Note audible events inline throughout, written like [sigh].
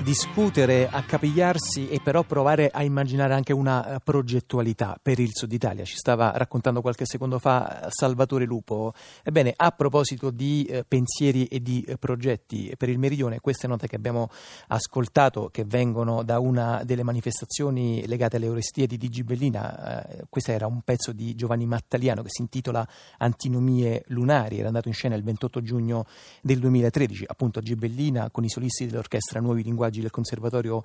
discutere, accapigliarsi e però provare a immaginare anche una eh, progettualità per il Sud Italia. Ci stava raccontando qualche secondo fa Salvatore Lupo. Ebbene, a proposito di eh, pensieri e di eh, progetti per il Meridione, queste note che abbiamo ascoltato che vengono da una delle manifestazioni legate alle Orestie di Digi Bellina, eh, questo era un pezzo di Giovanni Mattaliano che si intitola Antinomie lunari, era andato in scena il 28 giugno del 2013, appunto a Gibellina con i solisti dell'orchestra Nuovi Linguaggi linguaggi del Conservatorio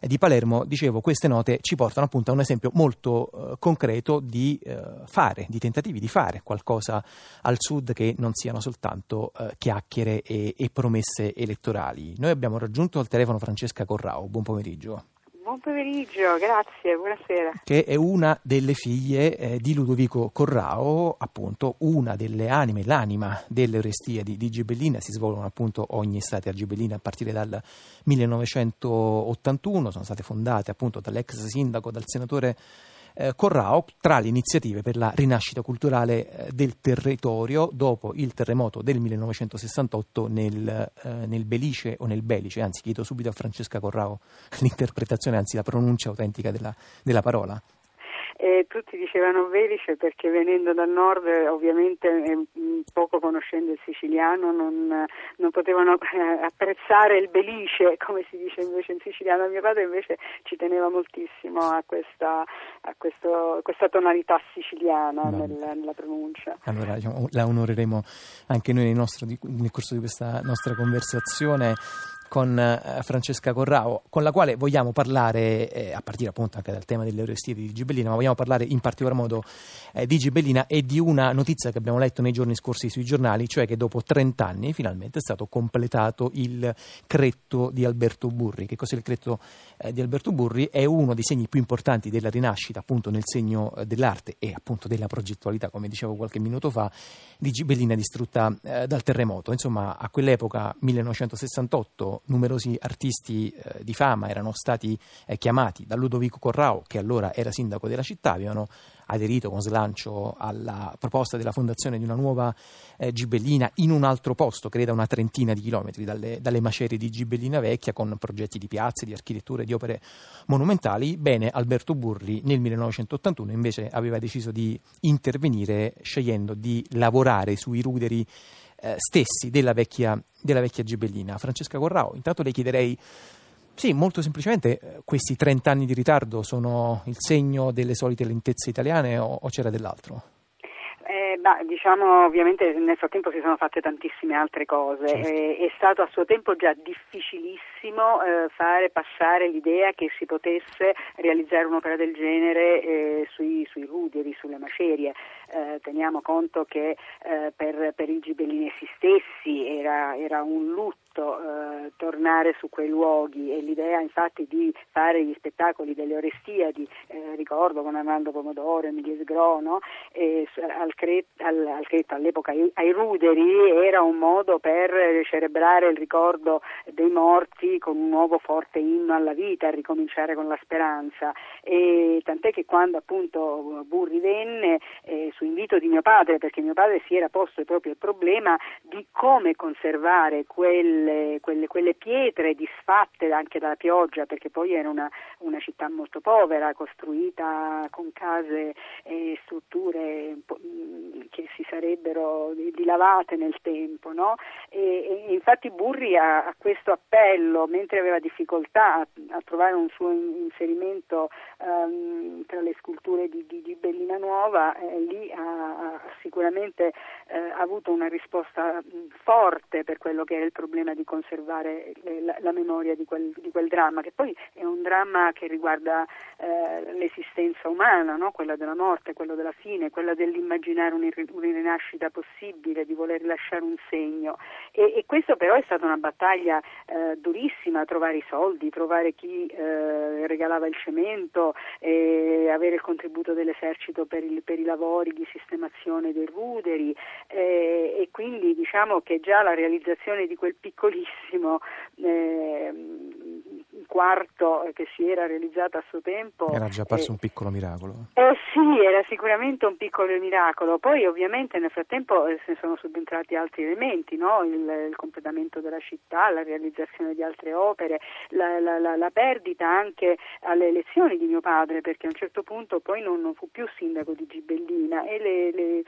di Palermo, dicevo, queste note ci portano appunto a un esempio molto eh, concreto di eh, fare, di tentativi di fare qualcosa al Sud che non siano soltanto eh, chiacchiere e, e promesse elettorali. Noi abbiamo raggiunto al telefono Francesca Corrao, buon pomeriggio. Buon pomeriggio, grazie, buonasera. Che è una delle figlie eh, di Ludovico Corrao, appunto una delle anime, l'anima delle Orestie di, di Gibellina, si svolgono appunto ogni estate a Gibellina a partire dal 1981, sono state fondate appunto dall'ex sindaco, dal senatore eh, Corrao tra le iniziative per la rinascita culturale eh, del territorio dopo il terremoto del 1968 nel, eh, nel, Belice o nel Belice, anzi chiedo subito a Francesca Corrao [laughs] l'interpretazione, anzi la pronuncia autentica della, della parola e tutti dicevano Velice perché venendo dal nord ovviamente poco conoscendo il siciliano non, non potevano eh, apprezzare il Belice [laughs] come si dice invece in siciliano. Mio padre invece ci teneva moltissimo a questa, a questo, questa tonalità siciliana nel, nella pronuncia. Allora diciamo, la onoreremo anche noi nel, nostro, nel corso di questa nostra conversazione con eh, Francesca Corrao, con la quale vogliamo parlare, eh, a partire appunto anche dal tema delle Orestie di Gibellina, ma vogliamo parlare in particolar modo eh, di Gibellina e di una notizia che abbiamo letto nei giorni scorsi sui giornali, cioè che dopo 30 anni finalmente è stato completato il cretto di Alberto Burri. Che cos'è il cretto eh, di Alberto Burri? È uno dei segni più importanti della rinascita, appunto nel segno eh, dell'arte e appunto della progettualità, come dicevo qualche minuto fa, di Gibellina distrutta eh, dal terremoto. Insomma, a quell'epoca, 1968, numerosi artisti eh, di fama erano stati eh, chiamati da Ludovico Corrao, che allora era sindaco della città, avevano aderito con slancio alla proposta della fondazione di una nuova eh, Gibellina in un altro posto, credo una trentina di chilometri dalle, dalle macerie di Gibellina Vecchia, con progetti di piazze, di architetture, di opere monumentali. Bene, Alberto Burri nel 1981 invece aveva deciso di intervenire scegliendo di lavorare sui ruderi eh, stessi della vecchia, della vecchia Gibellina. Francesca Corrao, intanto le chiederei sì, molto semplicemente eh, questi 30 anni di ritardo sono il segno delle solite lentezze italiane o, o c'era dell'altro? Bah, diciamo ovviamente nel frattempo si sono fatte tantissime altre cose, certo. eh, è stato a suo tempo già difficilissimo eh, fare passare l'idea che si potesse realizzare un'opera del genere eh, sui, sui, ruderi, sulle macerie. Eh, teniamo conto che eh, per, per, i gibellinesi stessi era, era un lutto eh, tornare su quei luoghi e l'idea infatti di fare gli spettacoli delle Orestiadi, ricordo con Armando Pomodoro, Emilio Sgrono, al Creta al, al Cretto all'epoca ai, ai, ruderi era un modo per celebrare il ricordo dei morti con un nuovo forte inno alla vita, ricominciare con la speranza. E tant'è che quando appunto Burri venne eh, su invito di mio padre, perché mio padre si era posto proprio il problema di come conservare quelle, quelle, quelle pietre disfatte anche dalla pioggia, perché poi era una, una città molto povera, costruita con case e strutture che si sarebbero dilavate nel tempo. No? E, e infatti Burri a, a, questo appello, mentre aveva difficoltà a, a trovare un suo inserimento um, tra le sculture di, di, di Bellina Nuova, eh, lì ha, ha sicuramente eh, avuto una risposta forte per quello che era il problema di conservare le, la, la, memoria di quel, di quel, dramma, che poi è un dramma che riguarda eh, l'esistenza umana, no? quella della morte, quella della fine, quella dell'immaginare un, una rinascita possibile, di voler lasciare un segno. E, e questo però è stata una battaglia eh, durissima, trovare i soldi, trovare chi eh, regalava il cemento, avere il contributo dell'esercito per, il, per, i lavori di sistemazione dei ruderi eh, e quindi diciamo che già la realizzazione di quel piccolissimo eh, quarto che si era realizzata a suo tempo. Era già apparso eh, un piccolo miracolo. Eh sì, era sicuramente un piccolo miracolo. Poi ovviamente nel frattempo eh, si sono subentrati altri elementi, no? il, il, completamento della città, la realizzazione di altre opere, la, la, la, la, perdita anche alle elezioni di mio padre, perché a un certo punto poi non, non fu più sindaco di Gibellina e le, le,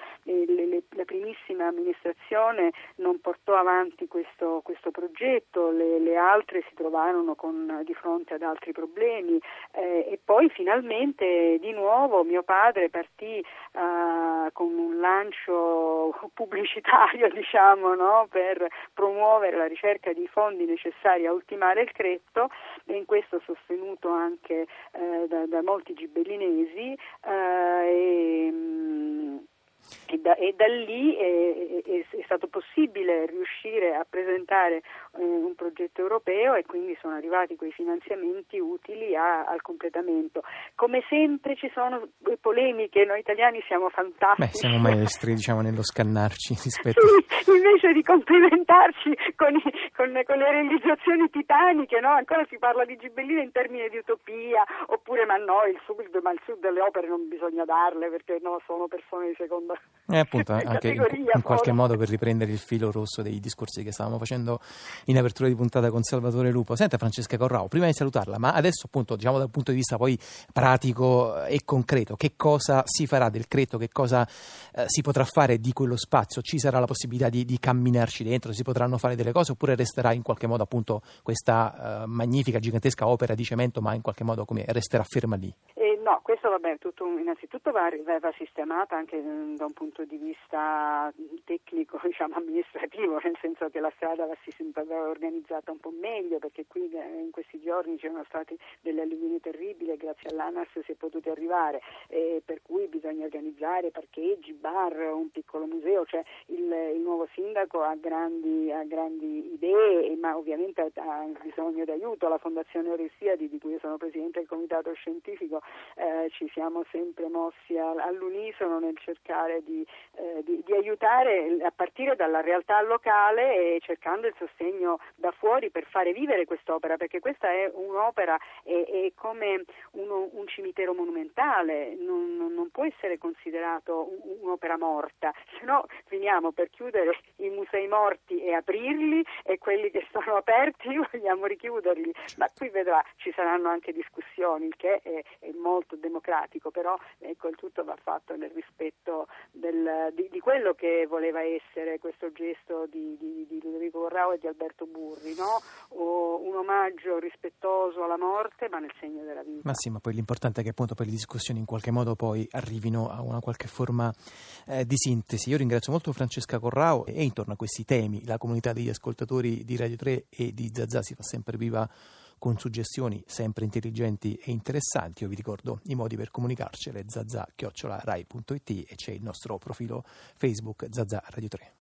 le, la primissima amministrazione non portò avanti questo, questo progetto, le, altre si trovarono con, di fronte ad altri problemi eh, e poi finalmente di nuovo mio padre partì uh, con un lancio [laughs] pubblicitario diciamo, no? per promuovere la ricerca di fondi necessari a ultimare il cretto e in questo sostenuto anche eh, da, da, molti gibellinesi eh, e, mm, e da, e da lì è, è, è, stato possibile riuscire a presentare eh, un progetto europeo e quindi sono arrivati quei finanziamenti utili a, al completamento. Come sempre ci sono polemiche, noi italiani siamo fantastici. Beh, siamo maestri diciamo, nello scannarci rispetto... Sì, invece di complimentarci con, i, con, con, le realizzazioni titaniche, no? ancora si parla di Gibellina in termini di utopia, oppure ma no, il sud, ma il sud delle opere non bisogna darle perché no, sono persone di seconda e appunto [laughs] anche in, in, qualche modo per riprendere il filo rosso dei discorsi che stavamo facendo in apertura di puntata con Salvatore Lupo. Senta Francesca Corrao, prima di salutarla, ma adesso appunto diciamo dal punto di vista poi pratico e concreto, che cosa si farà del Creto, che cosa eh, si potrà fare di quello spazio? Ci sarà la possibilità di, di, camminarci dentro, si potranno fare delle cose oppure resterà in qualche modo appunto questa eh, magnifica, gigantesca opera di cemento ma in qualche modo come resterà ferma lì? No, questo vabbè, tutto, innanzitutto va, va, sistemata anche mm, da un punto di vista tecnico, [laughs] diciamo amministrativo, nel senso che la strada va, va organizzata un po' meglio perché qui eh, in questi giorni c'erano state delle alluvioni terribili e grazie all'ANAS si è potuti arrivare, eh, per cui bisogna organizzare parcheggi, bar, un piccolo museo, cioè il, il nuovo sindaco ha grandi, ha grandi idee ma ovviamente ha, bisogno di aiuto, la Fondazione Oresiadi di cui io sono presidente del comitato scientifico eh, ci siamo sempre mossi all'unisono nel cercare di, eh, di, di, aiutare a partire dalla realtà locale e cercando il sostegno da fuori per fare vivere quest'opera, perché questa è un'opera, è, è come uno, un cimitero monumentale, non, non, può essere considerato un'opera morta, se no finiamo per chiudere i musei morti e aprirli e quelli che sono aperti [laughs] vogliamo richiuderli, ma qui vedrà ci saranno anche discussioni, il che è, è molto democratico, però ecco, il tutto va fatto nel rispetto del, di, di, quello che voleva essere questo gesto di, di, di Ludovico Corrao e di Alberto Burri, no? un omaggio rispettoso alla morte ma nel segno della vita. Ma sì, ma poi l'importante è che appunto poi le discussioni in qualche modo poi arrivino a una qualche forma eh, di sintesi. Io ringrazio molto Francesca Corrao e intorno a questi temi la comunità degli ascoltatori di Radio 3 e di Zazà si fa sempre viva con suggestioni sempre intelligenti e interessanti. Io vi ricordo i modi per comunicarcele, zazza-rai.it e c'è il nostro profilo Facebook Zazza Radio 3.